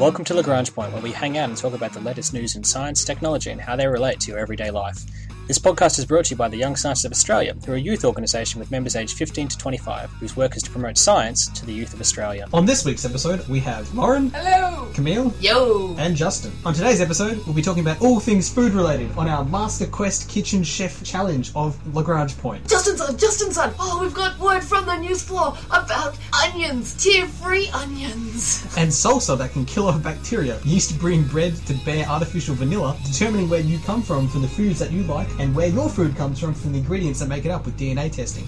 Welcome to Lagrange Point, where we hang out and talk about the latest news in science, technology, and how they relate to your everyday life. This podcast is brought to you by the Young Scientists of Australia, who are a youth organisation with members aged 15 to 25, whose work is to promote science to the youth of Australia. On this week's episode, we have Lauren, Hello! Camille, Yo! and Justin. On today's episode, we'll be talking about all things food related on our Master Quest Kitchen Chef Challenge of Lagrange Point. Justin's son, Justin's son! Oh, we've got word from the news floor about onions! tear free onions! And salsa that can kill off bacteria. yeast to bring bread to bear artificial vanilla, determining where you come from from the foods that you like, and where your food comes from from the ingredients that make it up with DNA testing.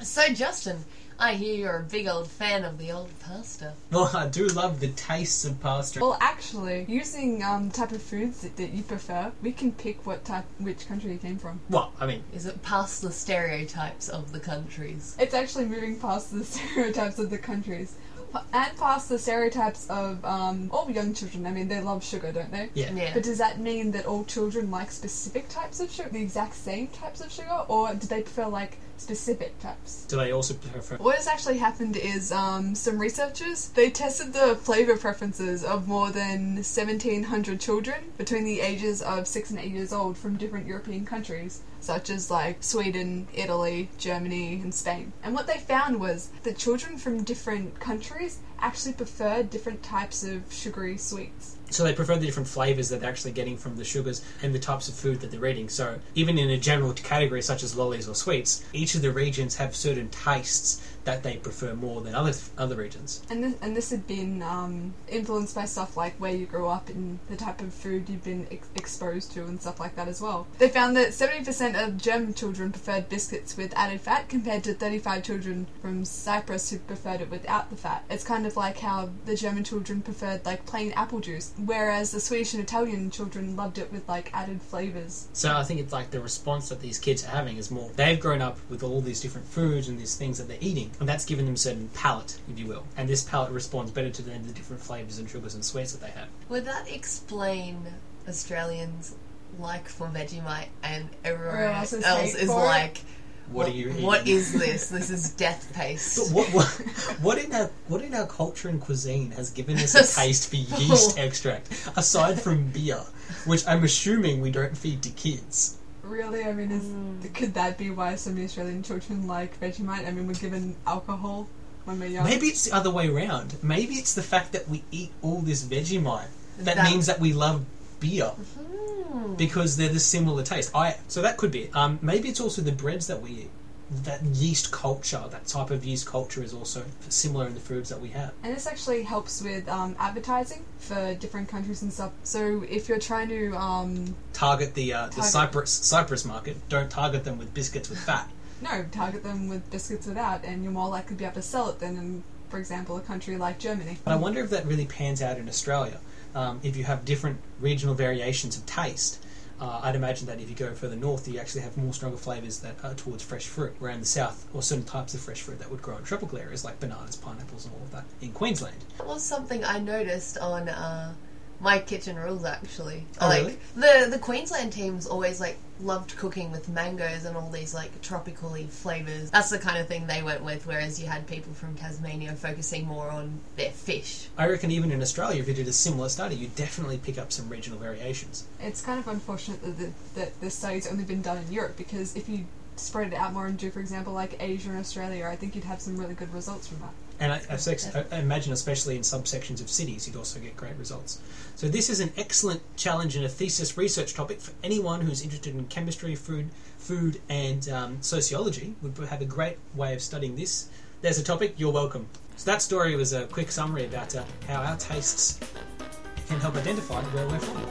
So, Justin, I hear you're a big old fan of the old pasta. Well, I do love the tastes of pasta. Well, actually, using um, type of foods that, that you prefer, we can pick what type, which country you came from. Well, I mean, Is it past the stereotypes of the countries? It's actually moving past the stereotypes of the countries. Pa- And past the stereotypes of um, all young children. I mean, they love sugar, don't they? yeah. Yeah. But does that mean that all children like specific types of sugar, the exact same types of sugar, or do they prefer like specific types? Do they also prefer? What has actually happened is um, some researchers they tested the flavor preferences of more than 1,700 children between the ages of six and eight years old from different European countries, such as like Sweden, Italy, Germany, and Spain. And what they found was that children from different countries actually preferred different types of sugary sweets. So they prefer the different flavors that they're actually getting from the sugars and the types of food that they're eating. So even in a general category such as lollies or sweets, each of the regions have certain tastes that they prefer more than other other regions. And this, and this had been um, influenced by stuff like where you grew up and the type of food you've been ex- exposed to and stuff like that as well. They found that 70% of German children preferred biscuits with added fat compared to 35 children from Cyprus who preferred it without the fat. It's kind of like how the German children preferred like plain apple juice, whereas the Swedish and Italian children loved it with like added flavors. So I think it's like the response that these kids are having is more they've grown up with all these different foods and these things that they're eating, and that's given them a certain palate, if you will. And this palate responds better to the, the different flavors and sugars and sweets that they have. Would that explain Australians' like for Vegemite and everyone Everyone else else's hate is for it? Like, What, are you eating? What is this? This is death paste. But what, what, what in our what in our culture and cuisine has given us a taste for oh. yeast extract aside from beer, which I'm assuming we don't feed to kids. Really, I mean, is, mm. could that be why so many Australian children like Vegemite? I mean, we're given alcohol when we're young. Maybe it's the other way around. Maybe it's the fact that we eat all this Vegemite that, That- means that we love beer Hmm. because they're the similar taste. I so that could be it. Um, maybe it's also the breads that we eat. That yeast culture, that type of yeast culture, is also similar in the foods that we have. And this actually helps with um, advertising for different countries and stuff. So if you're trying to, um, Target the uh, the Cyprus Cyprus market. Don't target them with biscuits with fat. no, target them with biscuits without, and you're more likely to be able to sell it than in, for example, a country like Germany. But I wonder if that really pans out in Australia. Um, if you have different regional variations of taste, uh, I'd imagine that if you go further north, you actually have more stronger flavours that are towards fresh fruit. Where in the south, or certain types of fresh fruit that would grow in tropical areas like bananas, pineapples, and all of that in Queensland. That was something I noticed on uh, my kitchen rules actually. Oh, like the the Queensland teams always like loved cooking with mangoes and all these like tropically flavors. That's the kind of thing they went with. Whereas you had people from Tasmania focusing more on their fish. I reckon even in Australia, if you did a similar study, you'd definitely pick up some regional variations. It's kind of unfortunate that, the, that this study's only been done in Europe because if you spread it out more and do, for example, like Asia and Australia, I think you'd have some really good results from that. And I, I, I imagine, especially in subsections of cities, you'd also get great results. So this is an excellent challenge and a thesis research topic for anyone who's interested in chemistry, food, food, and um, sociology. Would have a great way of studying this. There's a topic. You're welcome. So that story was a quick summary about uh, how our tastes can help identify where we're from.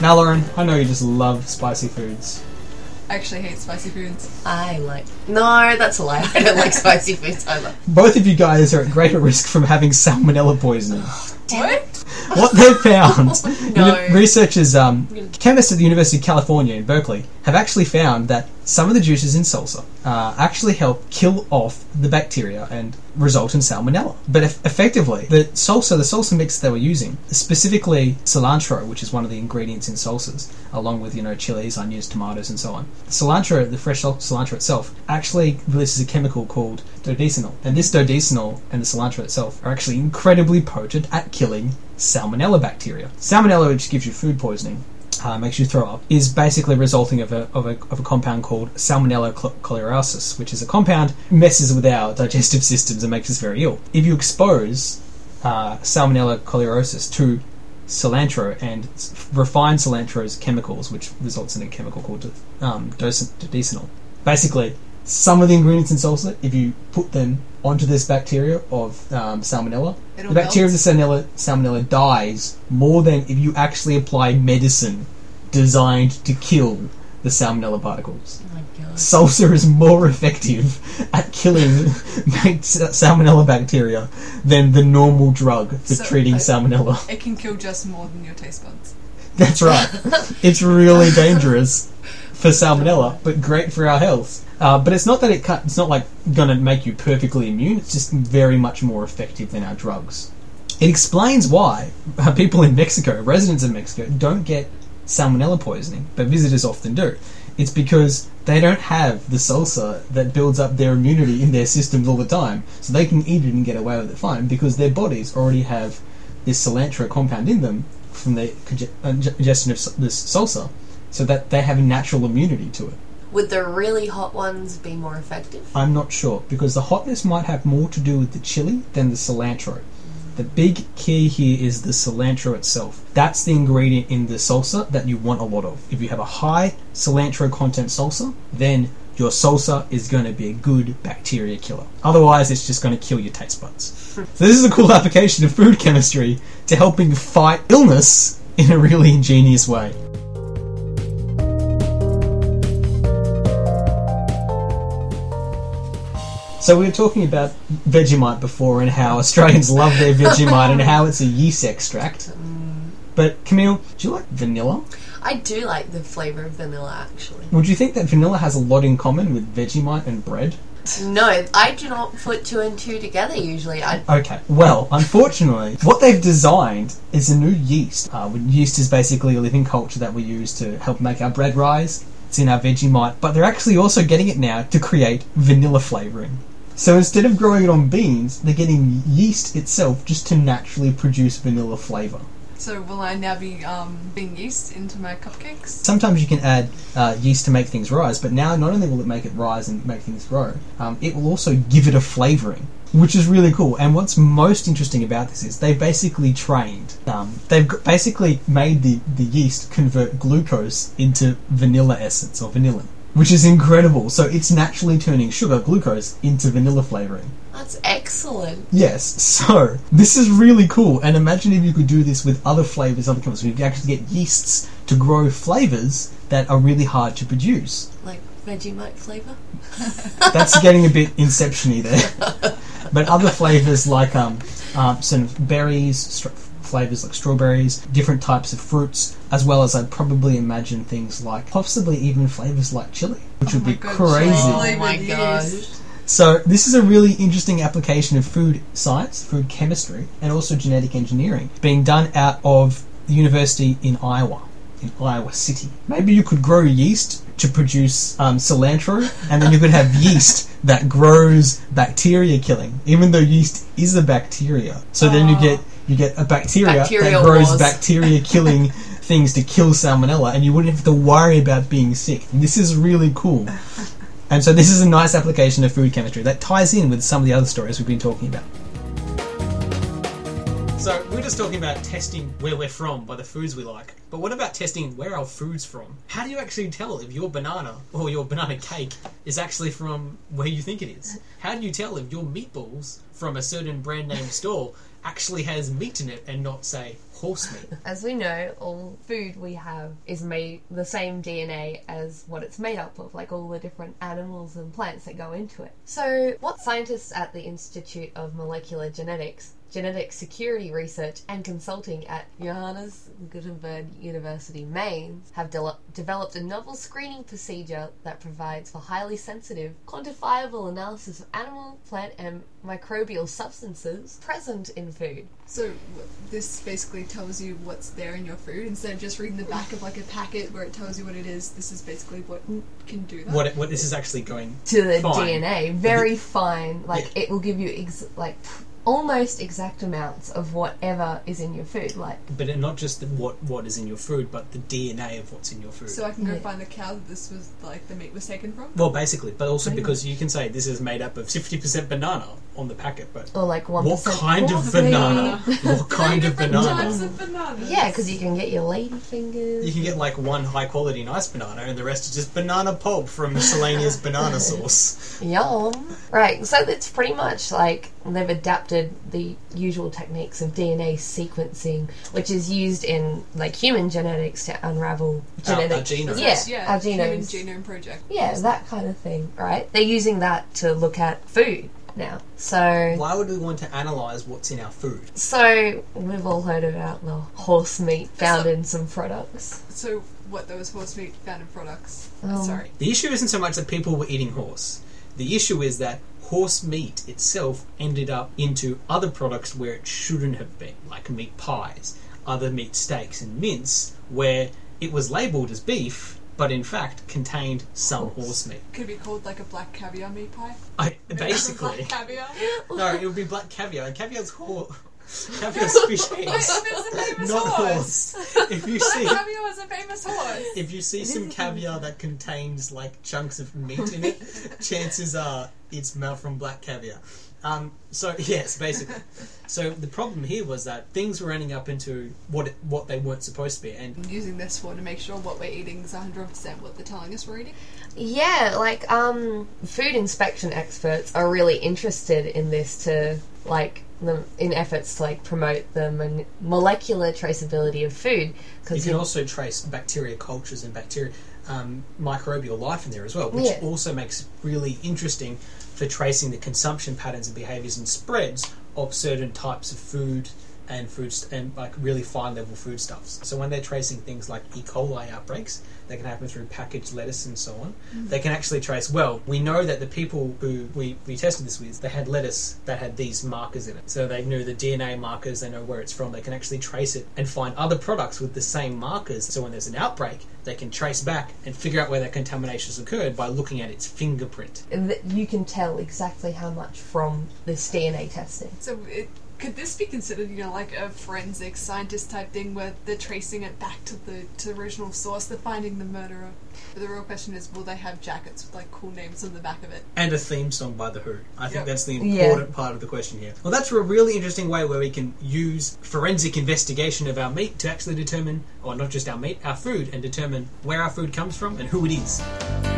Now, Lauren, I know you just love spicy foods. I actually hate spicy foods. I like. No, that's a lie. I don't like spicy foods either. Both of you guys are at greater risk from having salmonella poisoning. Damn it. what they found, No. researchers, um, chemists at the University of California in Berkeley, have actually found that some of the juices in salsa uh, actually help kill off the bacteria and result in salmonella. But eff- effectively, the salsa, the salsa mix they were using, specifically cilantro, which is one of the ingredients in salsas, along with you know chilies, onions, tomatoes, and so on. Cilantro, the fresh cilantro itself, actually releases a chemical called dodecanol, and this dodecanol and the cilantro itself are actually incredibly potent at killing salmonella bacteria. Salmonella, which gives you food poisoning, uh, makes you throw up, is basically resulting of a, of a, of a compound called Salmonella cl- which is a compound messes with our digestive systems and makes us very ill. If you expose uh, Salmonella choleraesuis to cilantro and refined cilantro's chemicals, which results in a chemical called um, dodecanol. Basically, some of the ingredients in salsa, if you put them onto this bacteria of um, salmonella, It'll the bacteria of the salmonella, salmonella dies more than if you actually apply medicine designed to kill the salmonella particles. Oh. Salsa is more effective at killing salmonella bacteria than the normal drug for So, treating I- salmonella. It can kill just more than your taste buds. That's right. it's really dangerous for salmonella, but great for our health. Uh, but it's not that it cut, it's not like going to make you perfectly immune. It's just very much more effective than our drugs. It explains why people in Mexico, residents of Mexico, don't get salmonella poisoning, but visitors often do. It's because they don't have the salsa that builds up their immunity in their systems all the time, so they can eat it and get away with it fine because their bodies already have this cilantro compound in them from the uh, ingestion of this salsa, so that they have a natural immunity to it. Would the really hot ones be more effective? I'm not sure because the hotness might have more to do with the chili than the cilantro. The big key here is the cilantro itself. That's the ingredient in the salsa that you want a lot of. If you have a high cilantro content salsa, then your salsa is going to be a good bacteria killer. Otherwise, it's just going to kill your taste buds. so this is a cool application of food chemistry to helping fight illness in a really ingenious way. So we were talking about Vegemite before and how Australians love their Vegemite and how it's a yeast extract. But Camille, do you like vanilla? I do like the flavour of vanilla actually. Would you think that vanilla has a lot in common with Vegemite and bread? No, I do not put two and two together usually. I Okay, well, unfortunately, what they've designed is a new yeast. Uh, yeast is basically a living culture that we use to help make our bread rise. It's in our Vegemite, but they're actually also getting it now to create vanilla flavouring. So instead of growing it on beans, they're getting yeast itself just to naturally produce vanilla flavour. So will I now be um, being yeast into my cupcakes? Sometimes you can add uh, yeast to make things rise, but now not only will it make it rise and make things grow, um, it will also give it a flavouring, which is really cool. And what's most interesting about this is they basically trained. Um, they've basically made the, the yeast convert glucose into vanilla essence or vanillin, which is incredible. So it's naturally turning sugar, glucose, into vanilla flavouring. that's excellent. Yes, so this is really cool. And imagine if you could do this with other flavors, other chemicals. You could actually get yeasts to grow flavors that are really hard to produce. Like Vegemite flavour. That's getting a bit inception-y there. But other flavors like um, um, sort of berries, str- flavors like strawberries, different types of fruits, as well as I'd probably imagine things like possibly even flavors like chili, which Oh would be God, crazy. Oh my gosh. So this is a really interesting application of food science, food chemistry, and also genetic engineering being done out of the university in Iowa, in Iowa City. Maybe you could grow yeast to produce um, cilantro, and then you could have yeast that grows bacteria killing, even though yeast is a bacteria. So then you Oh. get you get a bacteria Bacterial that grows wars. bacteria killing things to kill salmonella, and you wouldn't have to worry about being sick. This is really cool. And so this is a nice application of food chemistry that ties in with some of the other stories we've been talking about. So we're just talking about testing where we're from by the foods we like. But what about testing where our food's from? How do you actually tell if your banana or your banana cake is actually from where you think it is? How do you tell if your meatballs from a certain brand name store actually has meat in it and not say horse meat? As we know, all food we have is made the same DNA as what it's made up of, like all the different animals and plants that go into it. So, what scientists at the Institute of Molecular Genetics, Genetic Security Research and Consulting at Johannes Gutenberg University, Mainz, have de- developed a novel screening procedure that provides for highly sensitive, quantifiable analysis of animal, plant, and microbial substances present in food. So this basically tells you what's there in your food instead of just reading the back of like a packet where it tells you what it is. This is basically what can do that. What it, what this is actually going To the Fine. DNA, very fine. Like it will give you ex- like almost exact amounts of whatever is in your food. Like but it- not just the, what what is in your food, but the DNA of what's in your food. So I can go Yeah. find the cow that this was like the meat was taken from. well, basically, but also Pretty because you can say this is made up of fifty percent banana on the packet, but or like one what kind of banana? what kind of different banana? types of bananas. Yeah, because you can get your lady fingers. You can get like one high quality nice banana, and the rest is just banana pulp from miscellaneous banana sauce. Yum. Right, so it's pretty much like they've adapted the usual techniques of DNA sequencing, which is used in like human genetics to unravel Our- our genetic. genomes. Yeah, yeah, our Human. Genome Project. Yeah, that kind of thing, right? They're using that to look at food now. So, Why would we want to analyze what's in our food? so we've all heard about the horse meat found in some products. So what those horse meat found in products? Um, Sorry. The issue isn't so much that people were eating horse. The issue is that horse meat itself ended up into other products where it shouldn't have been, like meat pies, other meat steaks and mince, where it was labelled as beef, but in fact contained some horse meat. Could be called like a black caviar meat pie. I, Black basically, caviar. no, it would be black caviar. And caviar's horse. Caviar's fish eggs, It's a famous not horse. horse. If you see, caviar is a famous horse. if you see some caviar that contains like chunks of meat in it, chances are it's made from black caviar. Um, so yes, basically. So the problem here was that things were ending up into what it, what they weren't supposed to be, and I'm using this for to make sure what we're eating is 100% what they're telling us we're eating. Yeah, like um, food inspection experts are really interested in this to like the, in efforts to like promote the mon- molecular traceability of food because you because can also trace bacteria cultures and bacteria um, microbial life in there as well, which Yeah. also makes really interesting for tracing the consumption patterns and behaviours and spreads of certain types of food and foods and like really fine level foodstuffs. So when they're tracing things like E. coli outbreaks, they can happen through packaged lettuce and so on. Mm. They can actually trace. Well, we know that the people who we, we tested this with, they had lettuce that had these markers in it. So they knew the DNA markers. They know where it's from. They can actually trace it and find other products with the same markers. So when there's an outbreak, they can trace back and figure out where that contamination has occurred by looking at its fingerprint. that you can tell exactly how much from this DNA testing. So it, could this be considered, you know, like a forensic scientist type thing where they're tracing it back to the to the original source, they're finding the murderer? But the real question is, will they have jackets with like cool names on the back of it? and a theme song by The Who. I think Yep. that's the Yeah. important part of the question here. Well, that's a really interesting way where we can use forensic investigation of our meat to actually determine, or not just our meat, our food, and determine where our food comes from and who it is.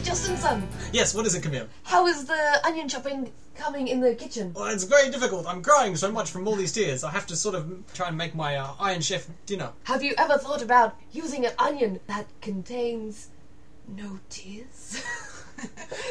Justin son, Justin son, Yes, what is it, Camille? how is the onion chopping coming in the kitchen? Well, it's very difficult. I'm crying so much from all these tears. I have to sort of try and make my uh, Iron Chef dinner. Have you ever thought about using an onion that contains no tears?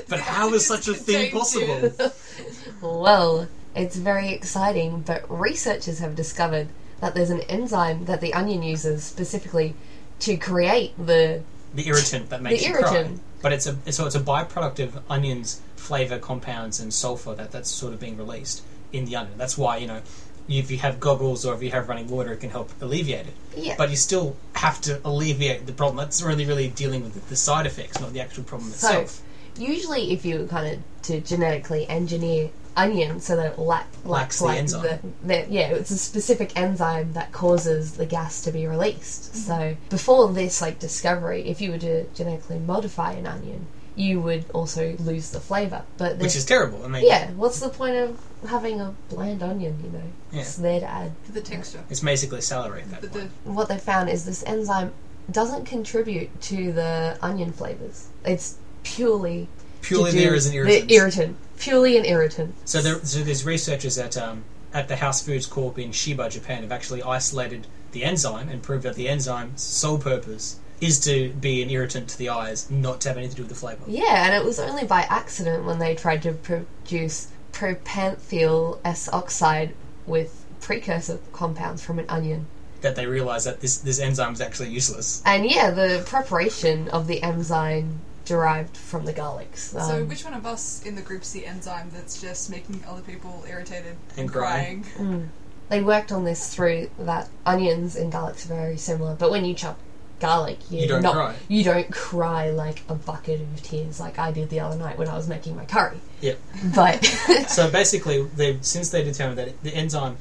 But how is such a thing possible? Well, it's very exciting, but researchers have discovered that there's an enzyme that the onion uses specifically to create the. The irritant that makes The you cry. But it's a so it's a byproduct of onions' flavor compounds and sulfur that that's sort of being released in the onion. That's why you know if you have goggles or if you have running water, it can help alleviate it. Yeah. But you still have to alleviate the problem. That's really really dealing with the side effects, not the actual problem So, itself. usually, if you kind of to genetically engineer onion so that it lack, Lacks lacks the like enzyme. the, yeah, it's a specific enzyme that causes the gas to be released. Mm-hmm. So before this like discovery, if you were to genetically modify an onion, you would also lose the flavor. But Which is terrible. I mean, yeah, what's the point of having a bland onion? You know, Yeah. it's there to add. For the texture. it's basically celery at that But point. the What they found is this enzyme doesn't contribute to the onion flavors. It's purely Purely there as an irritant. The irritant, purely an irritant. So, there, so there's researchers at um, at the House Foods Corp in Chiba, Japan, have actually isolated the enzyme and proved that the enzyme's sole purpose is to be an irritant to the eyes, not to have anything to do with the flavour. Yeah, and it was only by accident when they tried to produce propanethial S oxide with precursor compounds from an onion that they realised that this this enzyme is actually useless. And yeah, the preparation of the enzyme derived from the garlics. Um, So, which one of us in the group's the enzyme that's just making other people irritated And crying. crying? they worked on this through that onions and garlics are very similar, but when you chop garlic, you're You don't not, cry. You don't cry like a bucket of tears, like I did the other night when I was making my curry. Yep. But So basically, they since they determined that the enzyme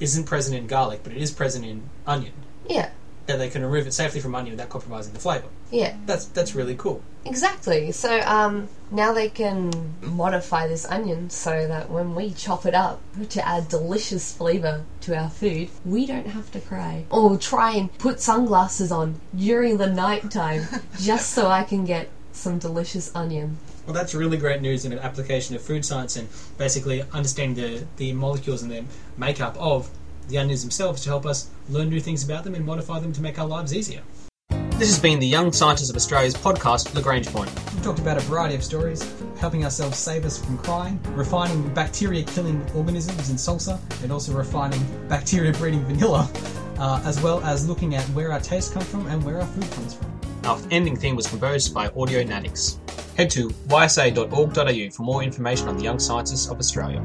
isn't present in garlic, but it is present in onion, yeah, that they can remove it safely from onion without compromising the flavour. yeah, That's that's really cool. exactly. So um, now they can modify this onion so that when we chop it up to add delicious flavour to our food, we don't have to cry or try and put sunglasses on during the night time just so I can get some delicious onion. Well, that's really great news in an application of food science and basically understanding the, the molecules and the makeup of the onions themselves to help us learn new things about them and modify them to make our lives easier. This has been the Young Scientists of Australia's podcast, Lagrange Point. We've talked about a variety of stories, helping ourselves save us from crying, refining bacteria killing organisms in salsa, and also refining bacteria breeding vanilla, uh, as well as looking at where our tastes come from and where our food comes from. Our ending theme was composed by Audio Audionatics. Head to ysa.org.au for more information on the Young Scientists of Australia.